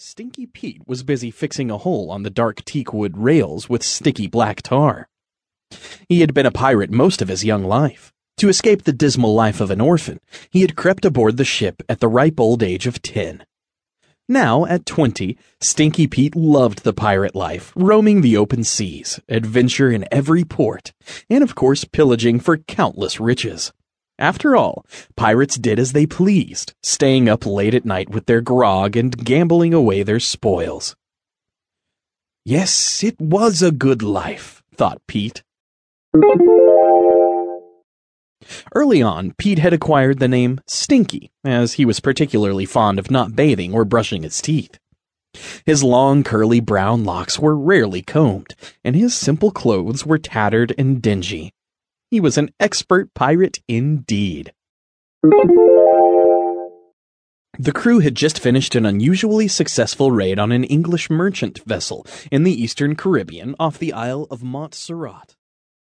Stinky Pete was busy fixing a hole on the dark teakwood rails with sticky black tar. He had been a pirate most of his young life. To escape the dismal life of an orphan, he had crept aboard the ship at the ripe old age of ten. Now, at twenty, Stinky Pete loved the pirate life, roaming the open seas, adventure in every port, and of course pillaging for countless riches. After all, pirates did as they pleased, staying up late at night with their grog and gambling away their spoils. Yes, it was a good life, thought Pete. Early on, Pete had acquired the name Stinky, as he was particularly fond of not bathing or brushing his teeth. His long curly brown locks were rarely combed, and his simple clothes were tattered and dingy. He was an expert pirate indeed. The crew had just finished an unusually successful raid on an English merchant vessel in the eastern Caribbean off the Isle of Montserrat.